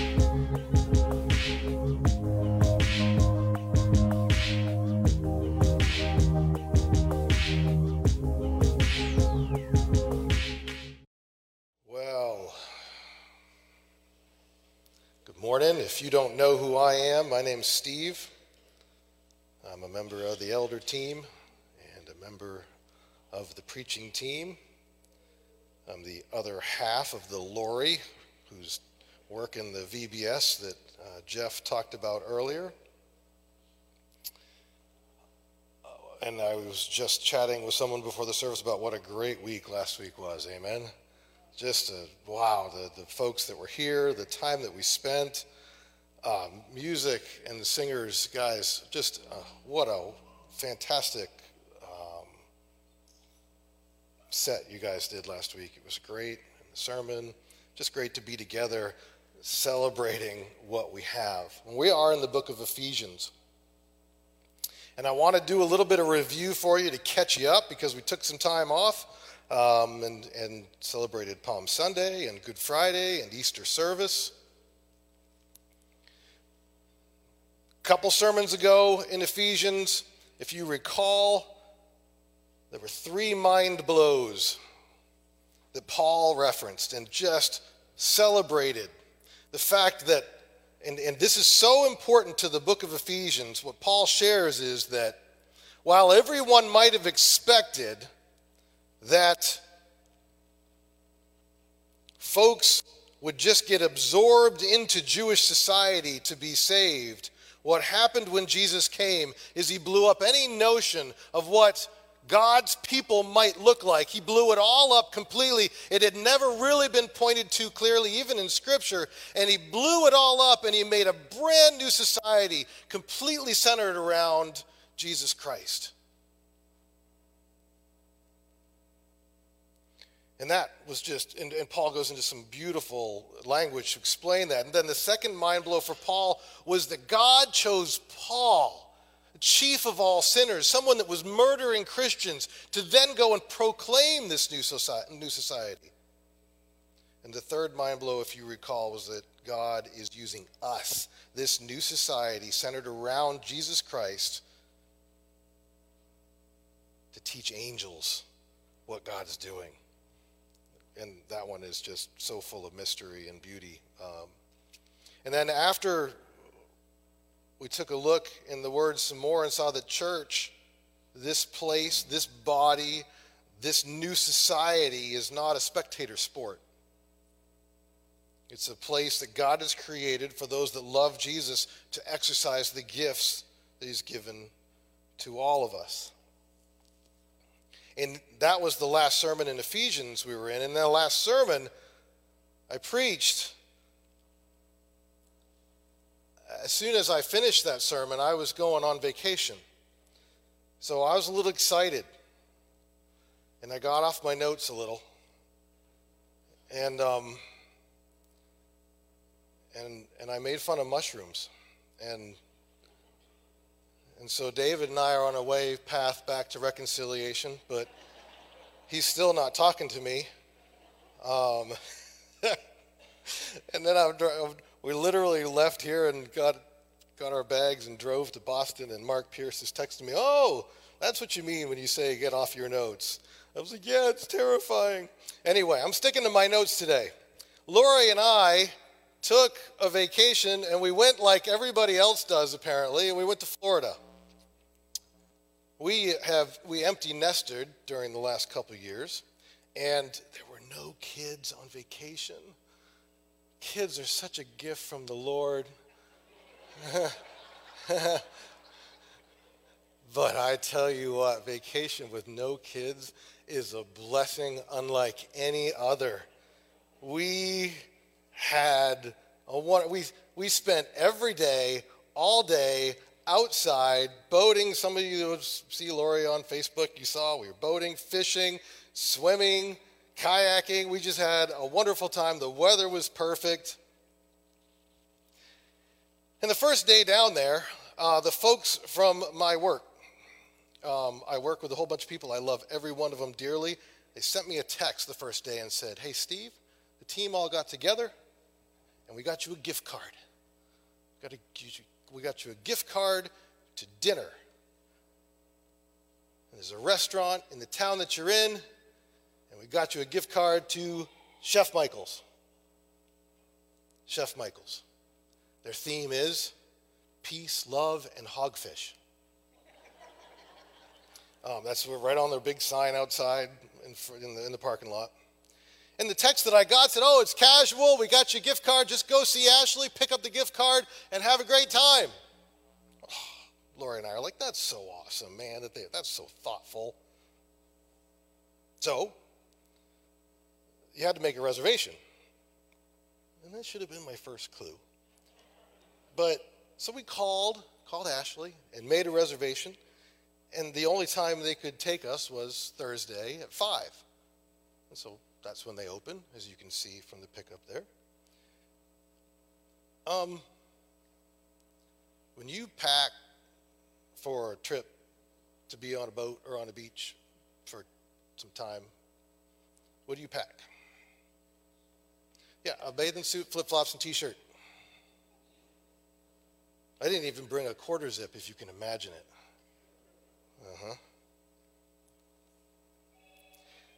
Well, good morning. If you don't know who I am, my name's Steve. I'm a member of the elder team and a member of the preaching team. I'm the other half of the Lori, who's working the VBS that uh, Jeff talked about earlier. Uh, and I was just chatting with someone before the service about what a great week last week was. Amen. Just a, wow, the, the folks that were here, the time that we spent, um, music and the singers, guys, just uh, what a fantastic um, set you guys did last week. It was great. And the sermon, just great to be together celebrating what we have. And we are in the book of Ephesians. And I want to do a little bit of review for you to catch you up because we took some time off um, and, and celebrated Palm Sunday and Good Friday and Easter service. A couple sermons ago in Ephesians, if you recall, there were three mind blows that Paul referenced and just celebrated the fact that, and, and this is so important to the book of Ephesians, what Paul shares is that while everyone might have expected that folks would just get absorbed into Jewish society to be saved, what happened when Jesus came is he blew up any notion of what God's people might look like. He blew it all up completely. It had never really been pointed to clearly, even in Scripture. And he blew it all up and he made a brand new society completely centered around Jesus Christ. And that was just, and, and, Paul goes into some beautiful language to explain that. And then the second mind blow for Paul was that God chose Paul, chief of all sinners, someone that was murdering Christians, to then go and proclaim this new society. And the third mind blow, if you recall, was that God is using us, this new society centered around Jesus Christ, to teach angels what God is doing and that one is just so full of mystery and beauty. Um, and then after we took a look in the Word some more and saw that church, this place, this body, this new society is not a spectator sport. It's a place that God has created for those that love Jesus to exercise the gifts that He's given to all of us. And that was the last sermon in Ephesians we were in. In that last sermon, I preached. As soon as I finished that sermon, I was going on vacation. So I was a little excited. And I got off my notes a little. And, um, and, and I made fun of mushrooms. And and so David and I are on a way path back to reconciliation, but he's still not talking to me. Um, and then I, we literally left here and got, got our bags and drove to Boston, and Mark Pierce is texting me, Oh, that's what you mean when you say get off your notes. I was like, Yeah, it's terrifying. Anyway, I'm sticking to my notes today. Lori and I took a vacation and we went like everybody else does apparently, and we went to Florida. We have we empty nested during the last couple years, and there were no kids on vacation. Kids are such a gift from the Lord. but I tell you what, vacation with no kids is a blessing unlike any other. We had a one we we spent every day, all day outside boating. Some of you see Lori on Facebook, you saw we were boating, fishing, swimming, kayaking. We just had a wonderful time. The weather was perfect. And the first day down there, uh, the folks from my work, um, I work with a whole bunch of people. I love every one of them dearly. They sent me a text the first day and said, Hey, Steve, the team all got together and we got you a gift card. We got, a, we got you a gift card to dinner. And there's a restaurant in the town that you're in, we got you a gift card to Chef Michael's. Chef Michael's. Their theme is peace, love, and hogfish. Um, that's right on their big sign outside in, in, the, in the parking lot. And the text that I got said, Oh, it's casual. We got you a gift card. Just go see Ashley, pick up the gift card, and have a great time. Oh, Lori and I are like, That's so awesome, man. That they, that's so thoughtful. So, you had to make a reservation. And that should have been my first clue. But so we called, called Ashley, and made a reservation. And the only time they could take us was Thursday at 5. And so that's when they open, as you can see from the pickup there. Um, when you pack for a trip to be on a boat or on a beach for some time, what do you pack? Yeah, a bathing suit, flip flops, and t shirt. I didn't even bring a quarter zip, if you can imagine it. Uh huh.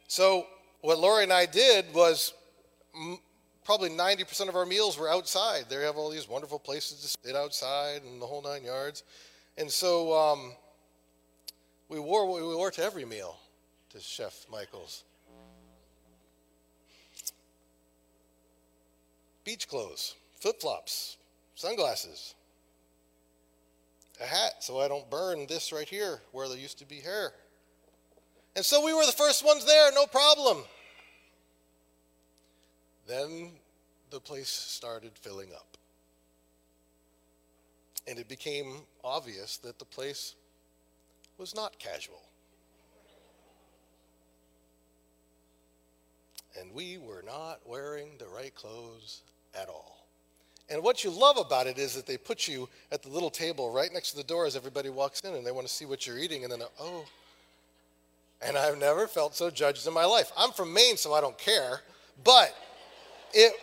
So, what Lori and I did was m- probably 90% of our meals were outside. They have all these wonderful places to sit outside and the whole nine yards. And so um, we wore what we wore to every meal to Chef Michael's. Beach clothes, flip flops, sunglasses, a hat so I don't burn this right here where there used to be hair. And so we were the first ones there, no problem. Then the place started filling up. And it became obvious that the place was not casual. And we were not wearing the right clothes at all. And what you love about it is that they put you at the little table right next to the door as everybody walks in and they want to see what you're eating. And then, oh, and I've never felt so judged in my life. I'm from Maine, so I don't care. But it,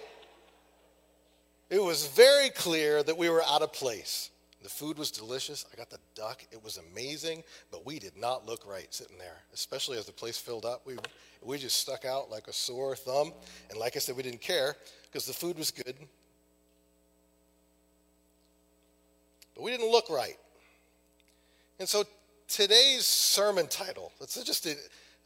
it was very clear that we were out of place. The food was delicious. I got the duck. It was amazing, but we did not look right sitting there, especially as the place filled up. We, we just stuck out like a sore thumb. And like I said, we didn't care because the food was good but we didn't look right. And so today's sermon title, that's just a,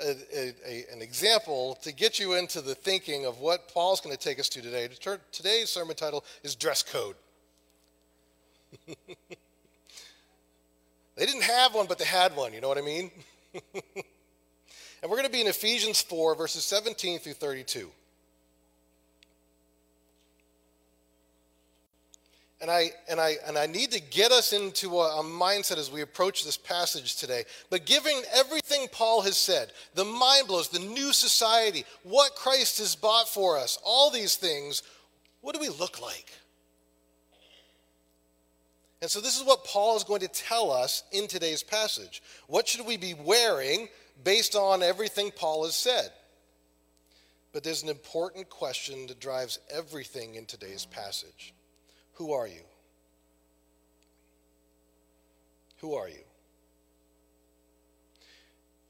a, a, an example to get you into the thinking of what Paul's going to take us to today. Today's sermon title is Dress Code. they didn't have one, but they had one, you know what I mean? and we're going to be in Ephesians 4, verses 17 through 32. And I, and, I, and I need to get us into a, a, mindset as we approach this passage today. But given everything Paul has said, the mind blows, the new society, what Christ has bought for us, all these things, what do we look like? And so this is what Paul is going to tell us in today's passage. What should we be wearing based on everything Paul has said? But there's an important question that drives everything in today's passage. Who are you? Who are you?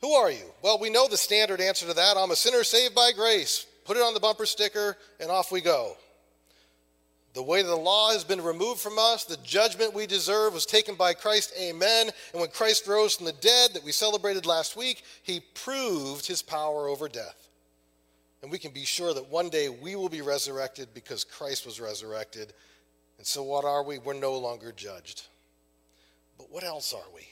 Who are you? Well, we know the standard answer to that. I'm a sinner saved by grace. Put it on the bumper sticker, and off we go. The way the law has been removed from us, the judgment we deserve was taken by Christ, amen. And when Christ rose from the dead that we celebrated last week, he proved his power over death. And we can be sure that one day we will be resurrected because Christ was resurrected and so, what are we? We're no longer judged. But what else are we?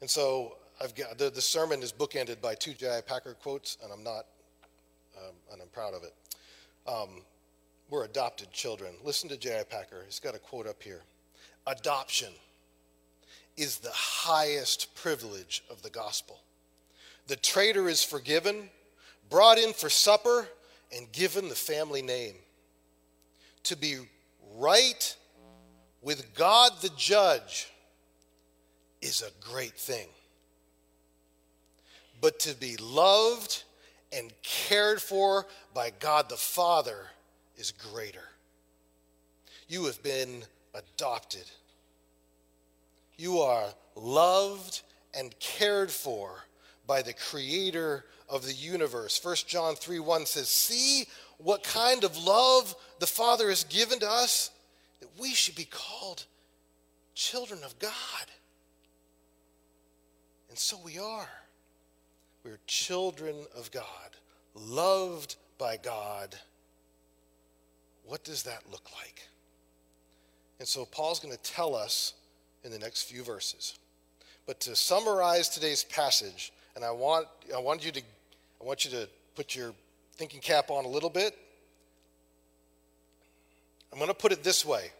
And so, I've got the, the sermon is bookended by two J.I. Packer quotes, and I'm not, um, and I'm proud of it. Um, we're adopted children. Listen to J.I. Packer. He's got a quote up here. Adoption is the highest privilege of the gospel. The traitor is forgiven, brought in for supper, and given the family name. To be right with God the judge is a great thing. But to be loved and cared for by God the Father is greater. You have been adopted. You are loved and cared for by the creator of the universe. 1 John 3 1 says, See what kind of love the Father has given to us that we should be called children of God. And so we are. We're children of God, loved by God. What does that look like? And so Paul's going to tell us in the next few verses. But to summarize today's passage, and I want, I want you to I want you to put your thinking cap on a little bit. I'm going to put it this way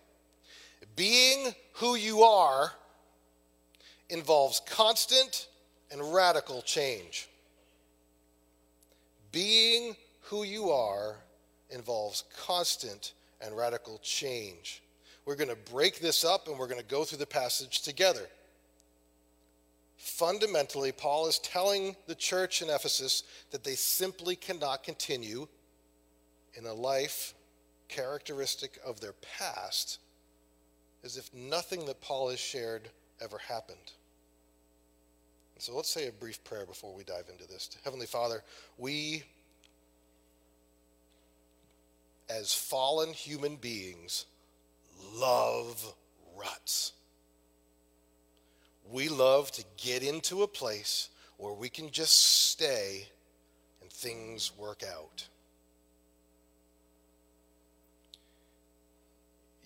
being who you are involves constant and radical change. Being who you are involves constant and radical change. We're going to break this up and we're going to go through the passage together. Fundamentally, Paul is telling the church in Ephesus that they simply cannot continue in a life characteristic of their past as if nothing that Paul has shared ever happened. And so let's say a brief prayer before we dive into this. Heavenly Father, we, as fallen human beings, love ruts. We love to get into a place where we can just stay and things work out.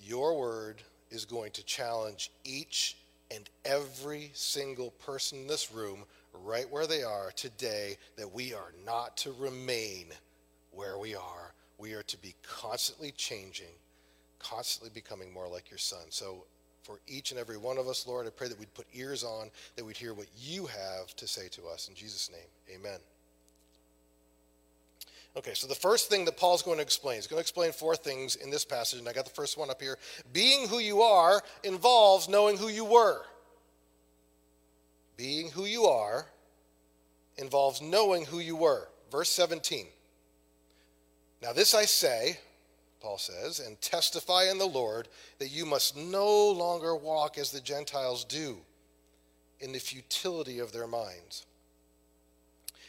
Your word is going to challenge each and every single person in this room, right where they are today, that we are not to remain where we are. We are to be constantly changing, constantly becoming more like your son. So, for each and every one of us, Lord, I pray that we'd put ears on, that we'd hear what you have to say to us. In Jesus' name, amen. Okay, so the first thing that Paul's going to explain, he's going to explain four things in this passage, and I got the first one up here. Being who you are involves knowing who you were. Being who you are involves knowing who you were. Verse 17. Now, this I say, Paul says, and testify in the Lord that you must no longer walk as the Gentiles do in the futility of their minds.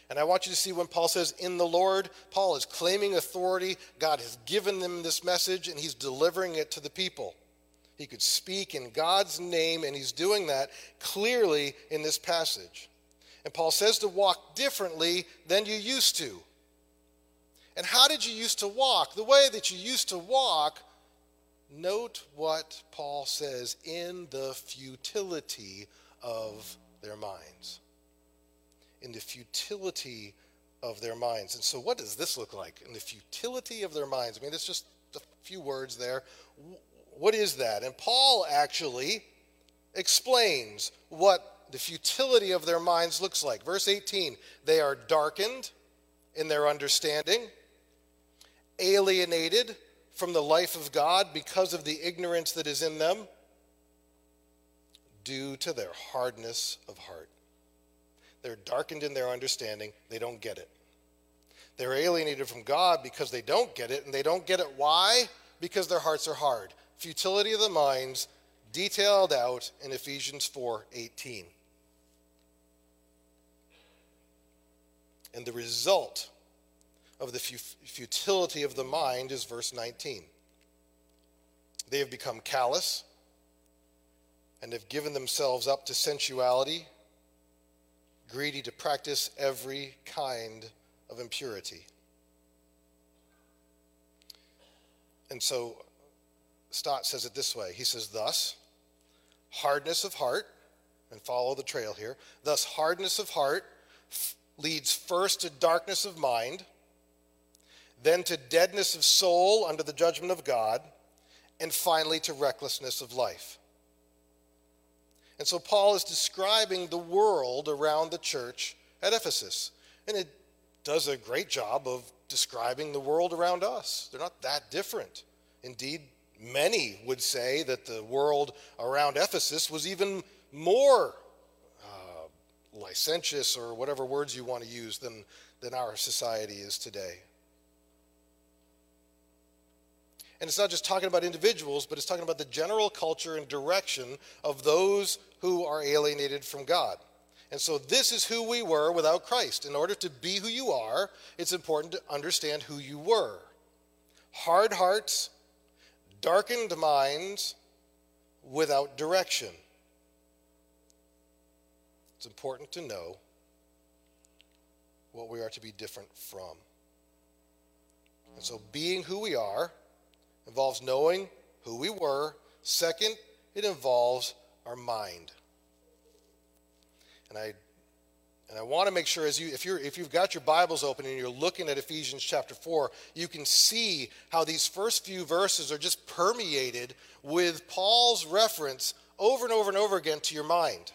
And I want you to see when Paul says, in the Lord, Paul is claiming authority. God has given them this message and he's delivering it to the people. He could speak in God's name, and he's doing that clearly in this passage. And Paul says to walk differently than you used to. And how did you used to walk? The way that you used to walk, note what Paul says in the futility of their minds in the futility of their minds. And so, what does this look like? In the futility of their minds. I mean, it's just a few words there. What is that? And Paul actually explains what the futility of their minds looks like. Verse 18 they are darkened in their understanding, alienated from the life of God because of the ignorance that is in them, due to their hardness of heart. They're darkened in their understanding. They don't get it. They're alienated from God because they don't get it. And they don't get it why? Because their hearts are hard. Futility of the minds, detailed out in Ephesians 4 18. And the result of the futility of the mind is verse 19. They have become callous and have given themselves up to sensuality greedy to practice every kind of impurity. And so Stott says it this way He says, Thus, hardness of heart, and follow the trail here, thus, hardness of heart f- leads first to darkness of mind, then to deadness of soul under the judgment of God, and finally to recklessness of life. And so Paul is describing the world around the church at Ephesus. And it does a great job of describing the world around us. They're not that different. Indeed, many would say that the world around Ephesus was even more uh, licentious or whatever words you want to use than, than our society is today. And it's not just talking about individuals, but it's talking about the general culture and direction of those who are alienated from God. And so, this is who we were without Christ. In order to be who you are, it's important to understand who you were hard hearts, darkened minds, without direction. It's important to know what we are to be different from. And so, being who we are involves knowing who we were. Second, it involves our mind. And I and I want to make sure as you if you're if you've got your Bibles open and you're looking at Ephesians chapter 4, you can see how these first few verses are just permeated with Paul's reference over and over and over again to your mind.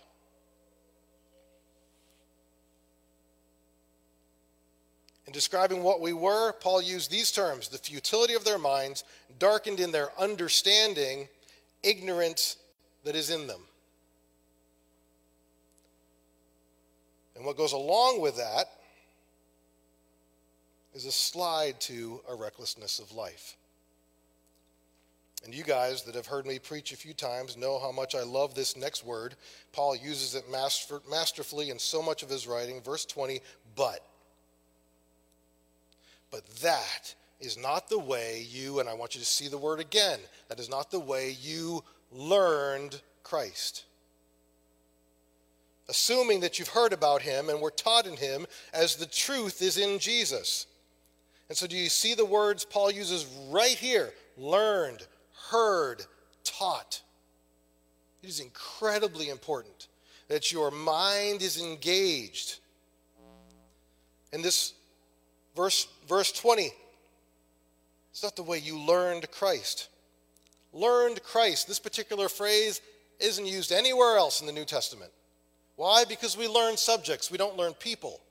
In describing what we were, Paul used these terms the futility of their minds, darkened in their understanding, ignorance that is in them. And what goes along with that is a slide to a recklessness of life. And you guys that have heard me preach a few times know how much I love this next word. Paul uses it master, masterfully in so much of his writing. Verse 20, but. But that is not the way you, and I want you to see the word again, that is not the way you learned Christ assuming that you've heard about him and were taught in him as the truth is in Jesus. And so, do you see the words Paul uses right here? Learned, heard, taught. It is incredibly important that your mind is engaged. And this verse, verse 20, it's not the way you learned Christ. Learned Christ, this particular phrase isn't used anywhere else in the New Testament. Why? Because we learn subjects, we don't learn people.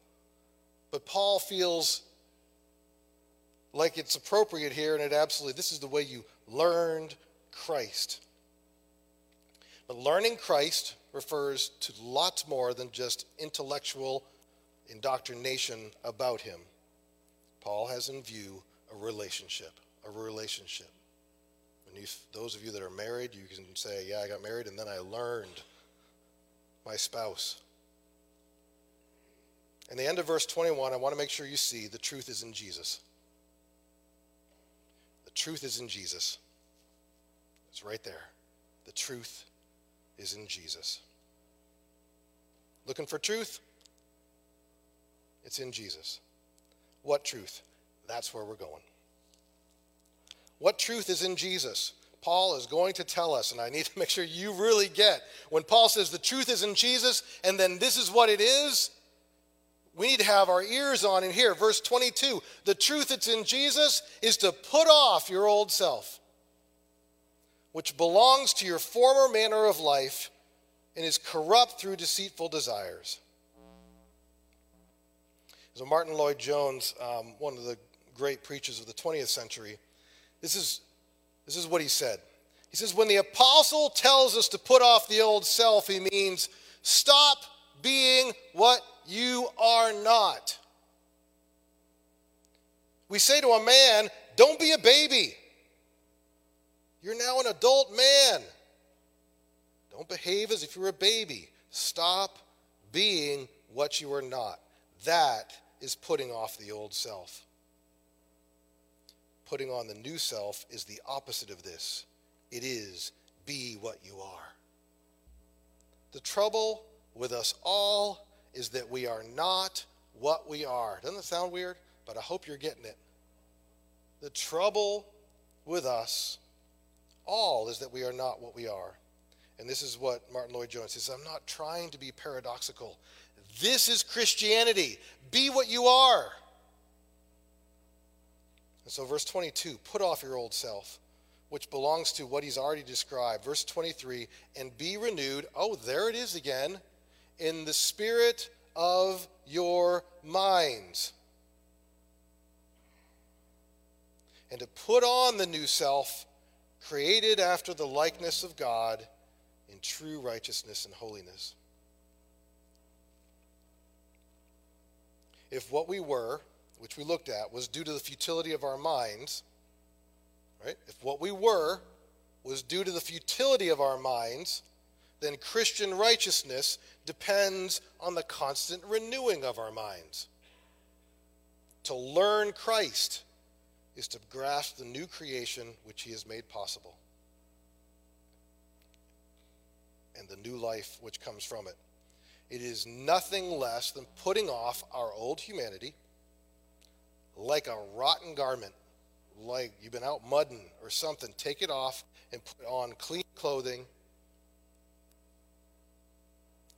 But Paul feels like it's appropriate here, and it absolutely, this is the way you learned Christ. But learning Christ refers to lots more than just intellectual indoctrination about him. Paul has in view a relationship, a relationship. And if, those of you that are married, you can say, Yeah, I got married and then I learned my spouse. In the end of verse 21, I want to make sure you see the truth is in Jesus. The truth is in Jesus. It's right there. The truth is in Jesus. Looking for truth? It's in Jesus. What truth? That's where we're going. What truth is in Jesus? Paul is going to tell us, and I need to make sure you really get when Paul says the truth is in Jesus, and then this is what it is. We need to have our ears on in here. Verse 22 the truth that's in Jesus is to put off your old self, which belongs to your former manner of life and is corrupt through deceitful desires. So, Martyn Lloyd-Jones, um, one of the great preachers of the 20th century, this is this is what he said. He says, When the apostle tells us to put off the old self, he means stop being what you are not. We say to a man, Don't be a baby. You're now an adult man. Don't behave as if you were a baby. Stop being what you are not. That is putting off the old self putting on the new self is the opposite of this. It is be what you are. The trouble with us all is that we are not what we are. Doesn't that sound weird? But I hope you're getting it. The trouble with us all is that we are not what we are. And this is what Martyn Lloyd-Jones says I'm not trying to be paradoxical. This is Christianity. Be what you are. And so, verse 22 put off your old self, which belongs to what he's already described. Verse 23 and be renewed. Oh, there it is again. In the spirit of your minds. And to put on the new self, created after the likeness of God in true righteousness and holiness. If what we were, which we looked at, was due to the futility of our minds, Right? If what we were was due to the futility of our minds, then Christian righteousness depends on the constant renewing of our minds. To learn Christ is to grasp the new creation which he has made possible and the new life which comes from it. It is nothing less than putting off our old humanity like a rotten garment, like you've been out mudding or something. Take it off and put on clean clothing,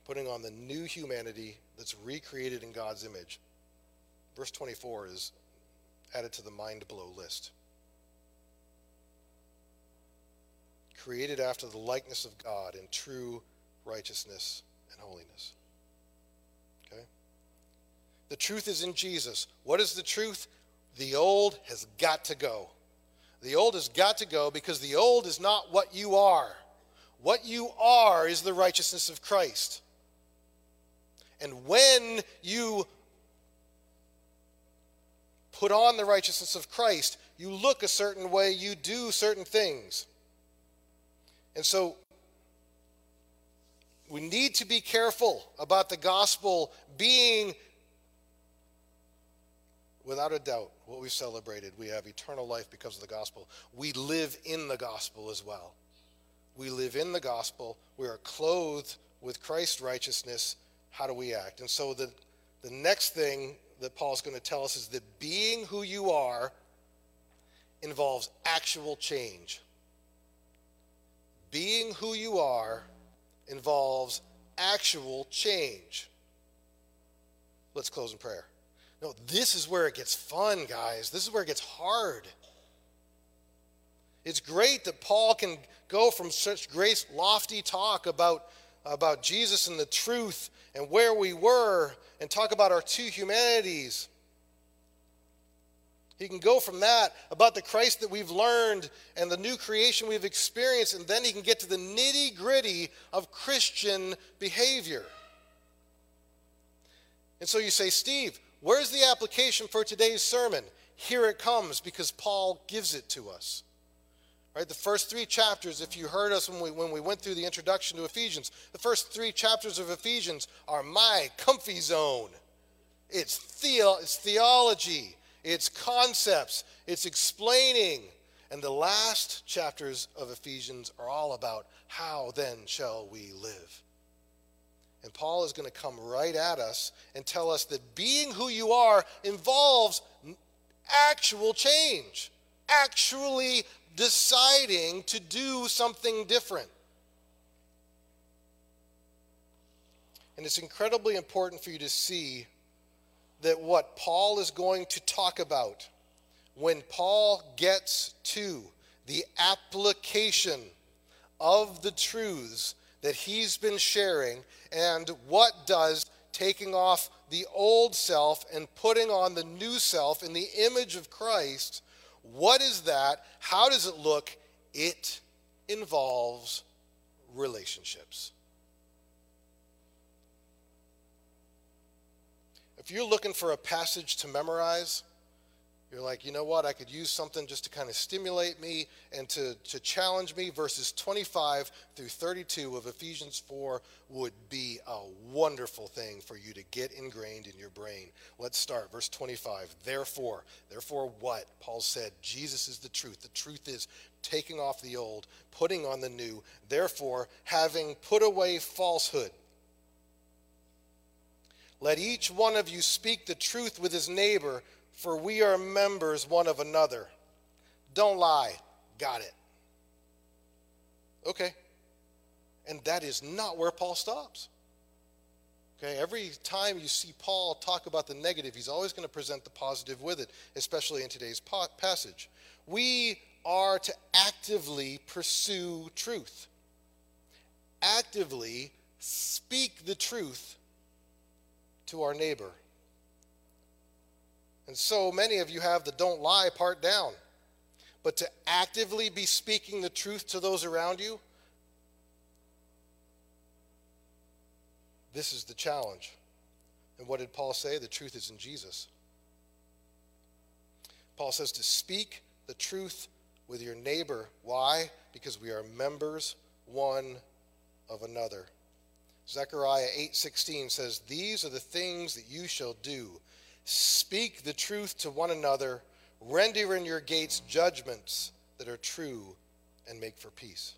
putting on the new humanity that's recreated in God's image. Verse 24 is added to the mind blow list. Created after the likeness of God in true righteousness and holiness. The truth is in Jesus. What is the truth? The old has got to go. The old has got to go because the old is not what you are. What you are is the righteousness of Christ. And when you put on the righteousness of Christ, you look a certain way, you do certain things. And so we need to be careful about the gospel being, without a doubt, what we celebrated. We have eternal life because of the gospel. We live in the gospel as well. We live in the gospel. We are clothed with Christ's righteousness. How do we act? And so the, the next thing that Paul's going to tell us is that being who you are involves actual change. Being who you are involves actual change. Let's close in prayer. No, this is where it gets fun, guys. This is where it gets hard. It's great that Paul can go from such great, lofty talk about, about Jesus and the truth and where we were and talk about our two humanities. He can go from that about the Christ that we've learned and the new creation we've experienced, and then he can get to the nitty gritty of Christian behavior. And so you say, Steve, where's the application for today's sermon? Here it comes because Paul gives it to us. Right, the first three chapters, if you heard us when we, when we went through the introduction to Ephesians, the first three chapters of Ephesians are my comfy zone. It's, theo, it's theology, it's concepts, it's explaining. And the last chapters of Ephesians are all about how then shall we live. And Paul is going to come right at us and tell us that being who you are involves actual change, actually deciding to do something different. And it's incredibly important for you to see that what Paul is going to talk about, when Paul gets to the application of the truths that he's been sharing, and what does taking off the old self and putting on the new self in the image of Christ, what is that? How does it look? It involves relationships. If you're looking for a passage to memorize, you're like, you know what? I could use something just to kind of stimulate me and to, to challenge me. Verses 25 through 32 of Ephesians 4 would be a wonderful thing for you to get ingrained in your brain. Let's start. Verse 25. Therefore, therefore, what? Paul said, Jesus is the truth. The truth is taking off the old, putting on the new. Therefore, having put away falsehood let each one of you speak the truth with his neighbor, for we are members one of another. Don't lie. Got it. Okay. And that is not where Paul stops. Okay, every time you see Paul talk about the negative, he's always going to present the positive with it, especially in today's passage. We are to actively pursue truth, actively speak the truth to our neighbor. And so many of you have the don't lie part down. But to actively be speaking the truth to those around you, this is the challenge. And what did Paul say? The truth is in Jesus. Paul says to speak the truth with your neighbor. Why? Because we are members one of another. Zechariah 8:16 says, "These are the things that you shall do. Speak the truth to one another, render in your gates judgments that are true and make for peace."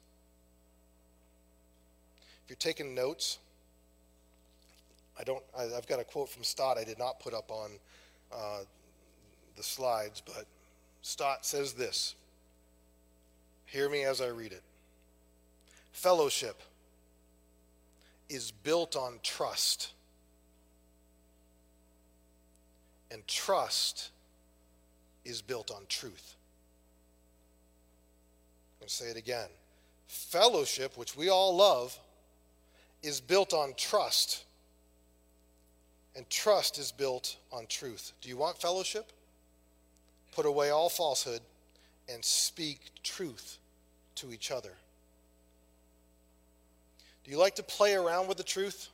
If you're taking notes, I don't. I, have got a quote from Stott I did not put up on uh, the slides, but Stott says this. Hear me as I read it. Fellowship is built on trust. And trust is built on truth. I'm going to say it again. Fellowship, which we all love, is built on trust. And trust is built on truth. Do you want fellowship? Put away all falsehood and speak truth to each other. Do you like to play around with the truth?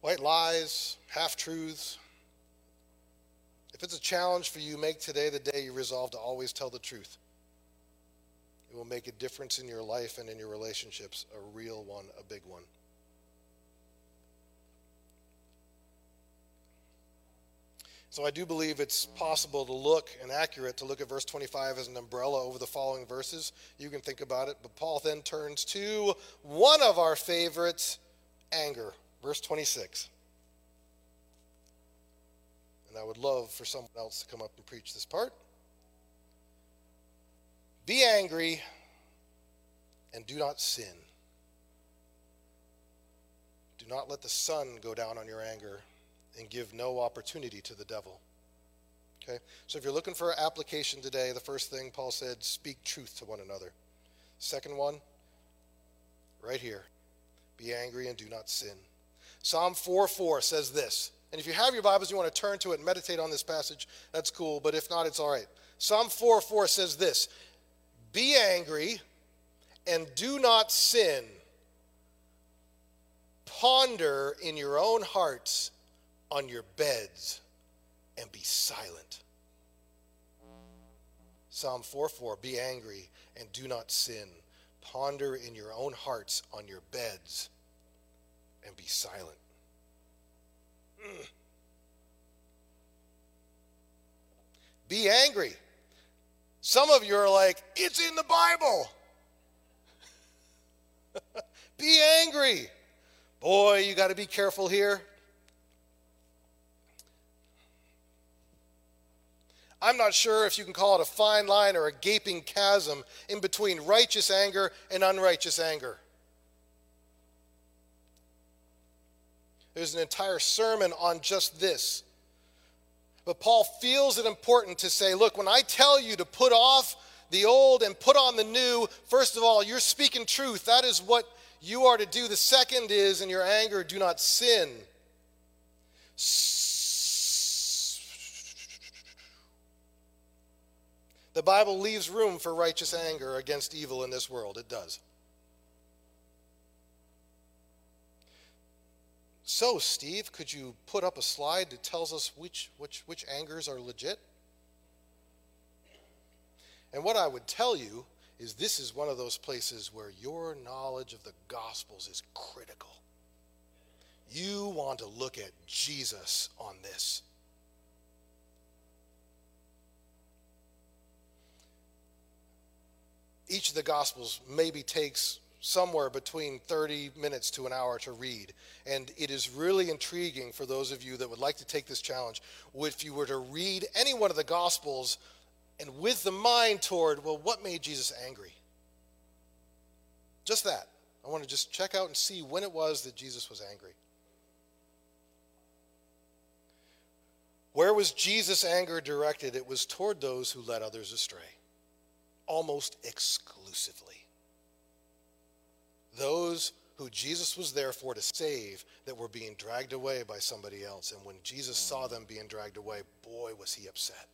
White lies, half truths. If it's a challenge for you, make today the day you resolve to always tell the truth. It will make a difference in your life and in your relationships, a real one, a big one. So I do believe it's possible to look and accurate to look at verse 25 as an umbrella over the following verses. You can think about it. But Paul then turns to one of our favorites, anger. Verse 26. And I would love for someone else to come up and preach this part. Be angry and do not sin. Do not let the sun go down on your anger and give no opportunity to the devil. Okay? So if you're looking for application today, the first thing Paul said, speak truth to one another. Second one, right here, be angry and do not sin. Psalm 4 4 says this. And if you have your Bibles, you want to turn to it and meditate on this passage, that's cool. But if not, it's all right. Psalm 4 4 says this Be angry and do not sin. Ponder in your own hearts on your beds and be silent. Psalm 4 4 Be angry and do not sin. Ponder in your own hearts on your beds and be silent. Mm. Be angry. Some of you are like, it's in the Bible. be angry. Boy, you got to be careful here. I'm not sure if you can call it a fine line or a gaping chasm in between righteous anger and unrighteous anger. There's an entire sermon on just this. But Paul feels it important to say, look, when I tell you to put off the old and put on the new, first of all, you're speaking truth. That is what you are to do. The second is, in your anger, do not sin. The Bible leaves room for righteous anger against evil in this world. It does. So, Steve, could you put up a slide that tells us which, which, which angers are legit? And what I would tell you is this is one of those places where your knowledge of the Gospels is critical. You want to look at Jesus on this. each of the Gospels maybe takes somewhere between 30 minutes to an hour to read. And it is really intriguing for those of you that would like to take this challenge. If you were to read any one of the Gospels and with the mind toward, well, what made Jesus angry? Just that. I want to just check out and see when it was that Jesus was angry. Where was Jesus' anger directed? It was toward those who led others astray almost exclusively. Those who Jesus was there for to save that were being dragged away by somebody else. And when Jesus saw them being dragged away, boy, was he upset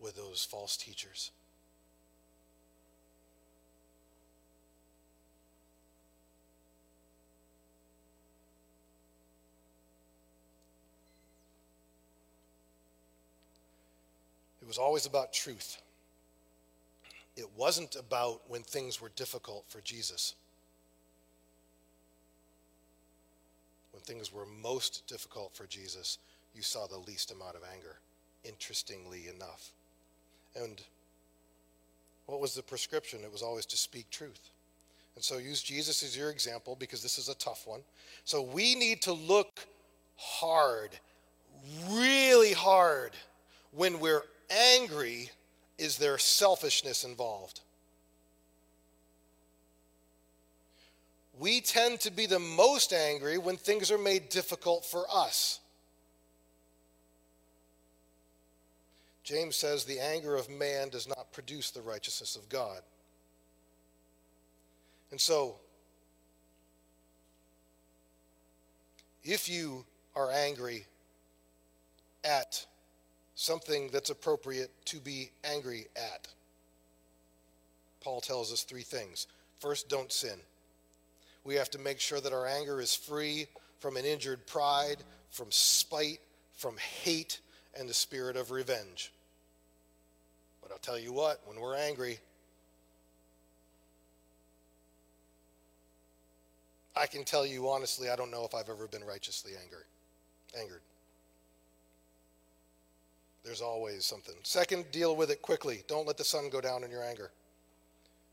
with those false teachers. It was always about truth. It wasn't about when things were difficult for Jesus. Things were most difficult for Jesus, you saw the least amount of anger, interestingly enough. And what was the prescription? It was always to speak truth. And so use Jesus as your example because this is a tough one. So we need to look hard, really hard, when we're angry. Is there selfishness involved? We tend to be the most angry when things are made difficult for us. James says the anger of man does not produce the righteousness of God. And so, if you are angry at something that's appropriate to be angry at, Paul tells us three things. First, don't sin. We have to make sure that our anger is free from an injured pride, from spite, from hate, and the spirit of revenge. But I'll tell you what, when we're angry, I can tell you honestly, I don't know if I've ever been righteously angered. Angered. There's always something. Second, deal with it quickly. Don't let the sun go down in your anger.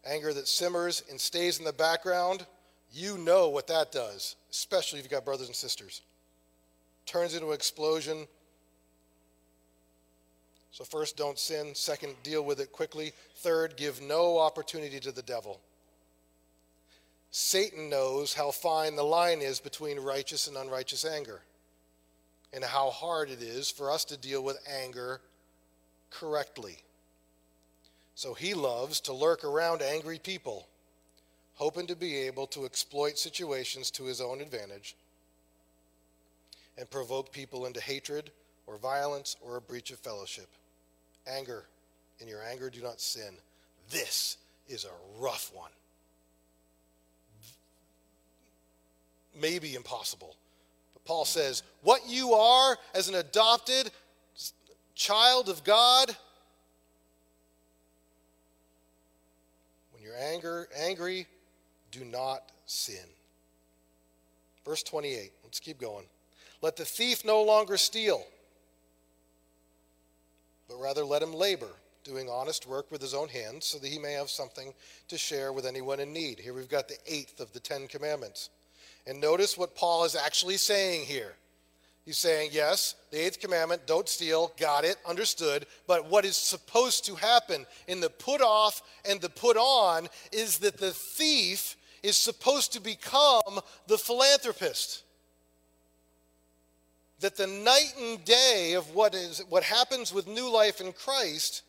Anger that simmers and stays in the background, you know what that does, especially if you've got brothers and sisters. Turns into an explosion. So, first, don't sin. Second, deal with it quickly. Third, give no opportunity to the devil. Satan knows how fine the line is between righteous and unrighteous anger, and how hard it is for us to deal with anger correctly. So he loves to lurk around angry people, hoping to be able to exploit situations to his own advantage and provoke people into hatred or violence or a breach of fellowship. Anger. In your anger, do not sin. This is a rough one. maybe impossible. But Paul says, what you are as an adopted child of God, when you're anger, angry, do not sin. Verse 28, let's keep going. Let the thief no longer steal, but rather let him labor, doing honest work with his own hands, so that he may have something to share with anyone in need. Here we've got the eighth of the Ten Commandments. And notice what Paul is actually saying here. He's saying, yes, the eighth commandment, don't steal, got it, understood. But what is supposed to happen in the put off and the put on is that the thief is supposed to become the philanthropist. That the night and day of what is what happens with new life in Christ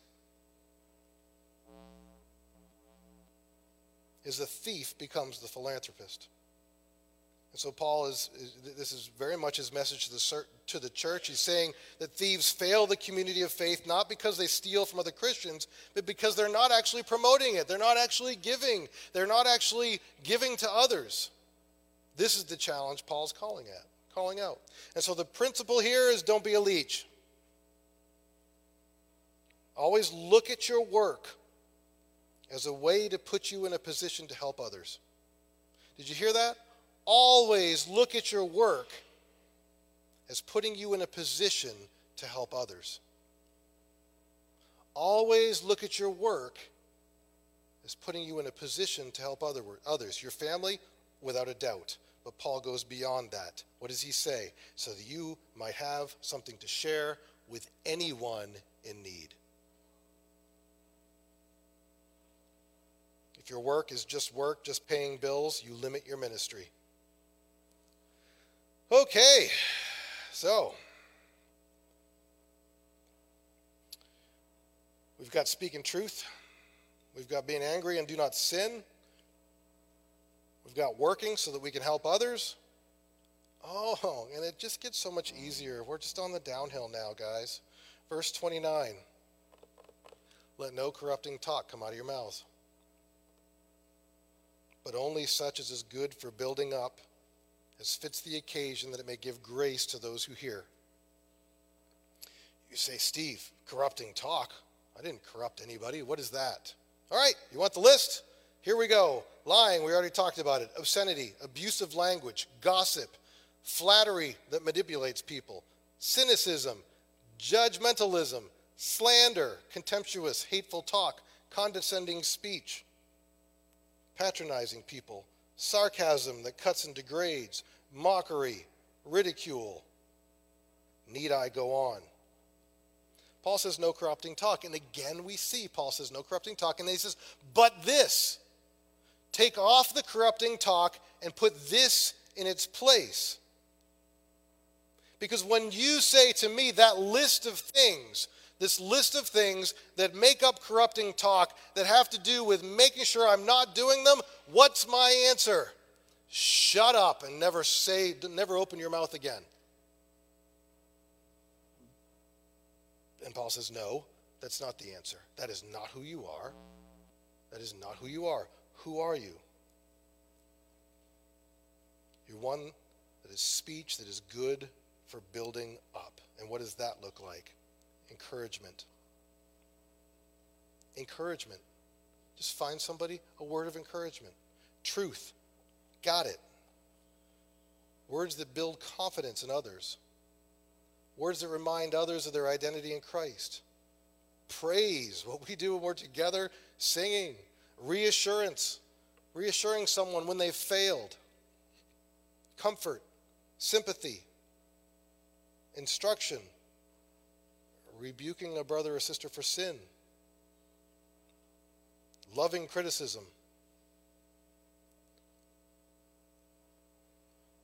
is the thief becomes the philanthropist. And so Paul is, this is very much his message to the, to the church. He's saying that thieves fail the community of faith not because they steal from other Christians, but because they're not actually promoting it. They're not actually giving. They're not actually giving to others. This is the challenge Paul's calling at, calling out. And so the principle here is don't be a leech. Always look at your work as a way to put you in a position to help others. Did you hear that? Always look at your work as putting you in a position to help others. Always look at your work as putting you in a position to help other, others. Your family, without a doubt. But Paul goes beyond that. What does he say? So that you might have something to share with anyone in need. If your work is just work, just paying bills, you limit your ministry. Okay, so we've got speaking truth, we've got being angry and do not sin, we've got working so that we can help others. Oh, and it just gets so much easier. We're just on the downhill now, guys. Verse 29 Let no corrupting talk come out of your mouths, but only such as is good for building up as fits the occasion, that it may give grace to those who hear. You say, Steve, corrupting talk. I didn't corrupt anybody. What is that? All right, you want the list? Here we go. Lying, we already talked about it. Obscenity, abusive language, gossip, flattery that manipulates people, cynicism, judgmentalism, slander, contemptuous, hateful talk, condescending speech, patronizing people, sarcasm that cuts and degrades, mockery, ridicule. Need I go on? Paul says no corrupting talk. And again, we see Paul says no corrupting talk. And then he says, but this. Take off the corrupting talk and put this in its place. Because when you say to me that list of things, this list of things that make up corrupting talk that have to do with making sure I'm not doing them, what's my answer? Shut up and never say, never open your mouth again. And Paul says, No, that's not the answer. That is not who you are. That is not who you are. Who are you? You're one that is speech that is good for building up. And what does that look like? Encouragement. Encouragement. Just find somebody a word of encouragement. Truth. Got it. Words that build confidence in others. Words that remind others of their identity in Christ. Praise, what we do when we're together singing. Reassurance, reassuring someone when they've failed. Comfort, sympathy, instruction, rebuking a brother or sister for sin, loving criticism.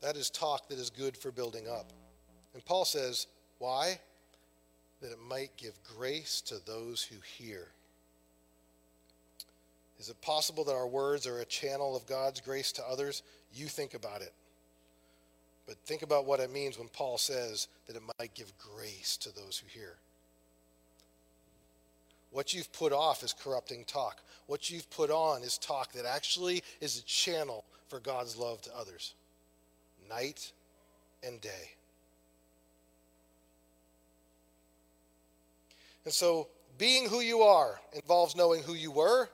That is talk that is good for building up. And Paul says, why? That it might give grace to those who hear. Is it possible that our words are a channel of God's grace to others? You think about it. But think about what it means when Paul says that it might give grace to those who hear. What you've put off is corrupting talk. What you've put on is talk that actually is a channel for God's love to others, night and day. And so, being who you are involves knowing who you were,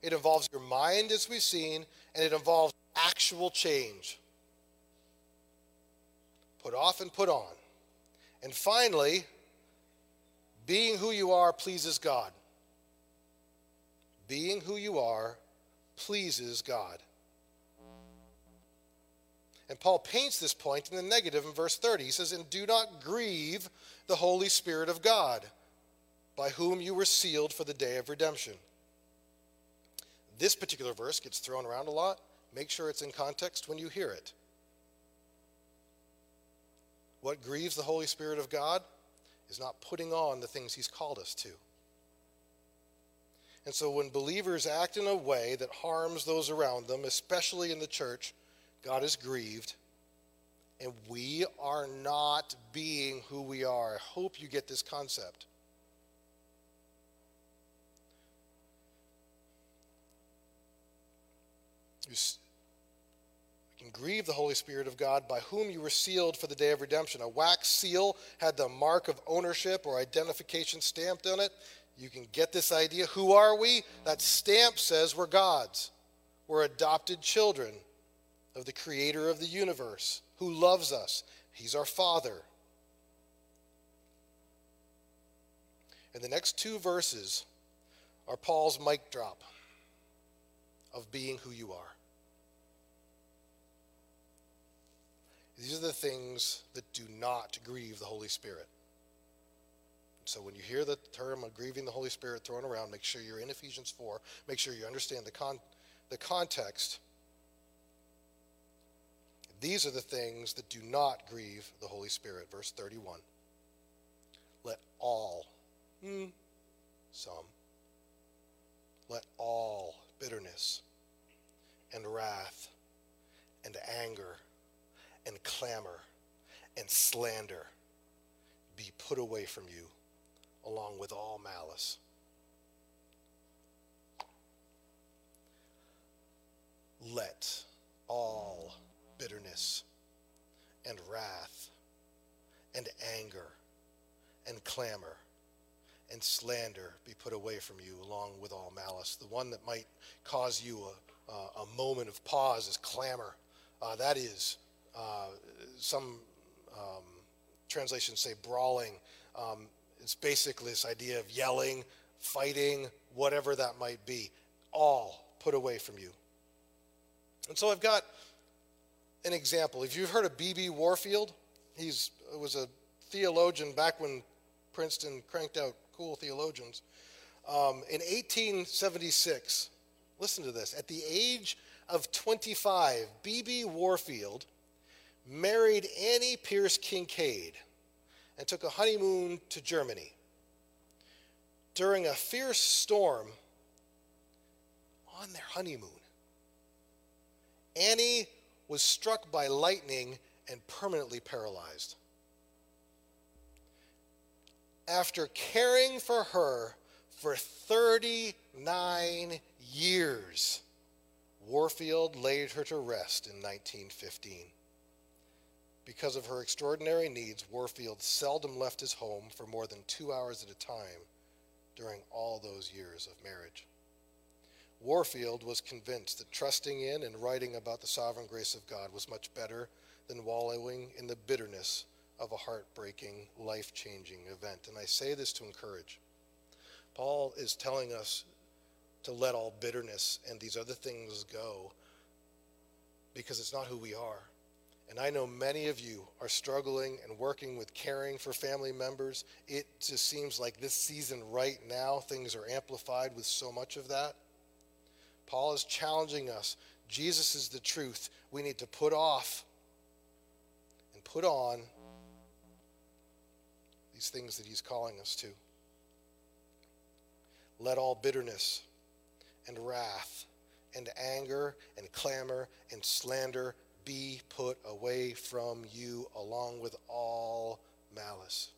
it involves your mind, as we've seen, and it involves actual change. Put off and put on. And finally, being who you are pleases God. Being who you are pleases God. And Paul paints this point in the negative in verse 30. He says, And do not grieve the Holy Spirit of God by whom you were sealed for the day of redemption. This particular verse gets thrown around a lot. Make sure it's in context when you hear it. What grieves the Holy Spirit of God is not putting on the things He's called us to. And so when believers act in a way that harms those around them, especially in the church, God is grieved. And we are not being who we are. I hope you get this concept. Can grieve the Holy Spirit of God by whom you were sealed for the day of redemption. A wax seal had the mark of ownership or identification stamped on it. You can get this idea. Who are we? That stamp says we're God's. We're adopted children of the creator of the universe who loves us. He's our Father. And the next two verses are Paul's mic drop of being who you are. These are the things that do not grieve the Holy Spirit. So when you hear the term of grieving the Holy Spirit thrown around, make sure you're in Ephesians 4. Make sure you understand the, con- the context. These are the things that do not grieve the Holy Spirit. Verse 31. Let all, hmm, some, let all bitterness and wrath and anger and clamor and slander be put away from you, along with all malice. Let all bitterness and wrath and anger and clamor and slander be put away from you, along with all malice. The one that might cause you a, a moment of pause is clamor. Uh, that is, some um, translations say brawling. Um, it's basically this idea of yelling, fighting, whatever that might be. All put away from you. And so I've got an example. If you've heard of B.B. Warfield, he was a theologian back when Princeton cranked out cool theologians. Um, in 1876, listen to this, at the age of 25, B.B. Warfield married Annie Pearce Kinkead and took a honeymoon to Germany. During a fierce storm on their honeymoon, Annie was struck by lightning and permanently paralyzed. After caring for her for 39 years, Warfield laid her to rest in 1915. Because of her extraordinary needs, Warfield seldom left his home for more than two hours at a time during all those years of marriage. Warfield was convinced that trusting in and writing about the sovereign grace of God was much better than wallowing in the bitterness of a heartbreaking, life changing event. And I say this to encourage. Paul is telling us to let all bitterness and these other things go because it's not who we are. And I know many of you are struggling and working with caring for family members. It just seems like this season right now, things are amplified with so much of that. Paul is challenging us. Jesus is the truth. We need to put off and put on these things that he's calling us to. Let all bitterness and wrath and anger and clamor and slander be put away from you along with all malice.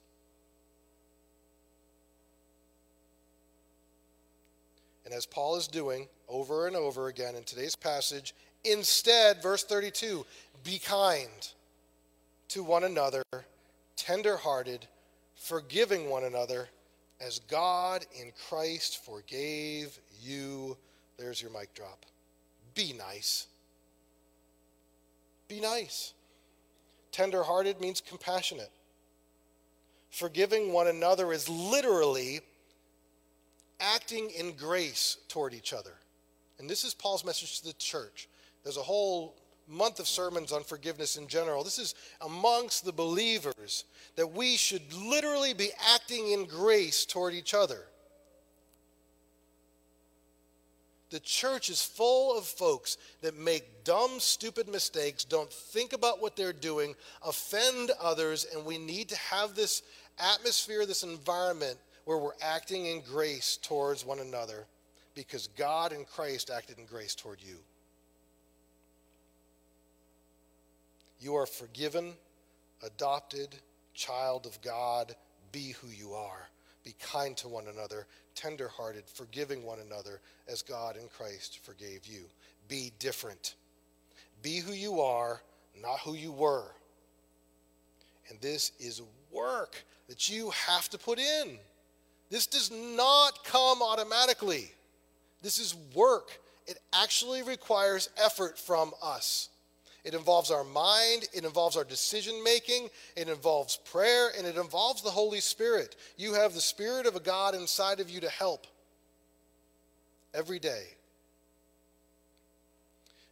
And as Paul is doing over and over again in today's passage, instead, verse 32, be kind to one another, tenderhearted, forgiving one another, as God in Christ forgave you. There's your mic drop. Be nice. Be nice. Tenderhearted means compassionate. Forgiving one another is literally acting in grace toward each other. And this is Paul's message to the church. There's a whole month of sermons on forgiveness in general. This is amongst the believers that we should literally be acting in grace toward each other. The church is full of folks that make dumb, stupid mistakes, don't think about what they're doing, offend others, and we need to have this atmosphere, this environment where we're acting in grace towards one another because God and Christ acted in grace toward you. You are forgiven, adopted, child of God. Be who you are. Be kind to one another, tenderhearted, forgiving one another as God in Christ forgave you. Be different. Be who you are, not who you were. And this is work that you have to put in. This does not come automatically. This is work. It actually requires effort from us. It involves our mind, it involves our decision making, it involves prayer, and it involves the Holy Spirit. You have the Spirit of a God inside of you to help every day.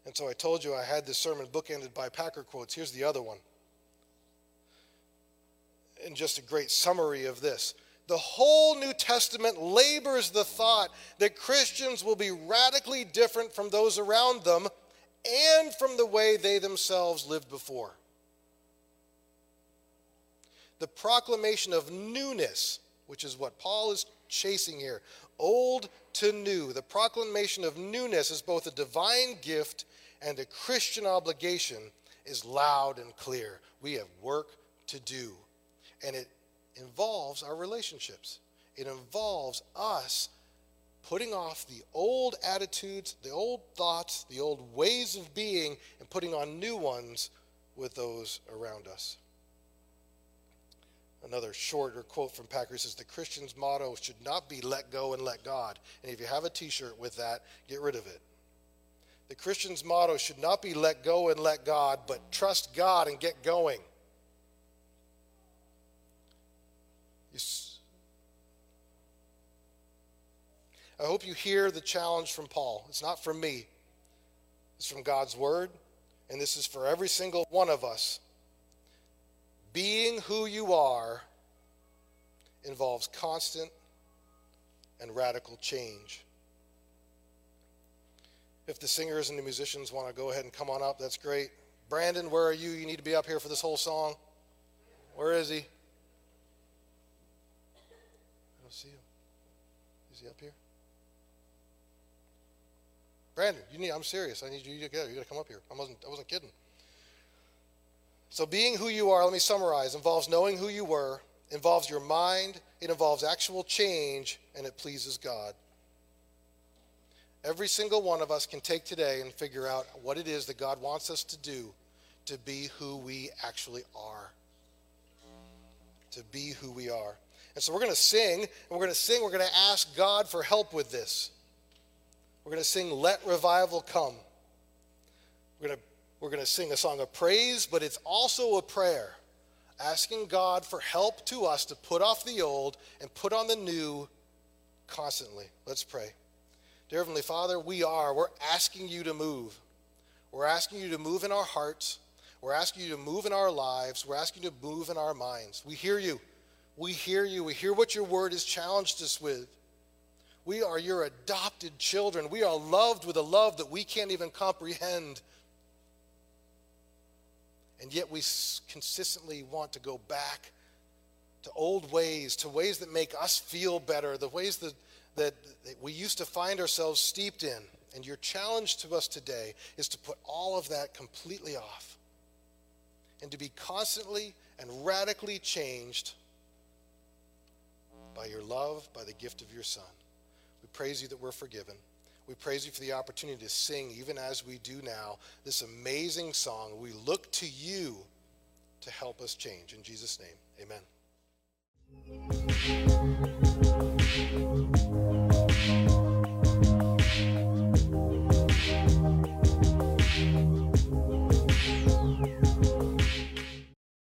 And so I told you I had this sermon bookended by Packer quotes. Here's the other one. And just a great summary of this. The whole New Testament labors the thought that Christians will be radically different from those around them and from the way they themselves lived before. The proclamation of newness, which is what Paul is chasing here, old to new. The proclamation of newness is both a divine gift and a Christian obligation, is loud and clear. We have work to do. And it involves our relationships. It involves us putting off the old attitudes, the old thoughts, the old ways of being, and putting on new ones with those around us. another shorter quote from Packer says the Christian's motto should not be let go and let God. And if you have a t-shirt with that, get rid of it. The Christian's motto should not be let go and let God, but trust God and get going. I hope you hear the challenge from Paul. It's not from me, it's from God's word, and this is for every single one of us. Being who you are involves constant and radical change. If the singers and the musicians want to go ahead and come on up, that's great. Brandon, where are you? You need to be up here for this whole song. Where is he? I don't see him. Is he up here? Brandon, you need I'm serious. I need you to go. You gotta come up here. I wasn't I wasn't kidding. So being who you are, let me summarize, involves knowing who you were, involves your mind, it involves actual change, and it pleases God. Every single one of us can take today and figure out what it is that God wants us to do to be who we actually are. To be who we are. And so we're going to sing, and we're going to sing, we're going to ask God for help with this. We're going to sing Let Revival Come. We're going to, we're going to sing a song of praise, but it's also a prayer, asking God for help to us to put off the old and put on the new constantly. Let's pray. Dear Heavenly Father, we are. We're asking you to move. We're asking you to move in our hearts. We're asking you to move in our lives. We're asking you to move in our minds. We hear you. We hear you. We hear what your word has challenged us with. We are your adopted children. We are loved with a love that we can't even comprehend. And yet we consistently want to go back to old ways, to ways that make us feel better, the ways that that we used to find ourselves steeped in. And your challenge to us today is to put all of that completely off and to be constantly and radically changed by your love, by the gift of your Son. Praise you that we're forgiven. We praise you for the opportunity to sing, even as we do now, this amazing song. We look to you to help us change. In Jesus' name, amen.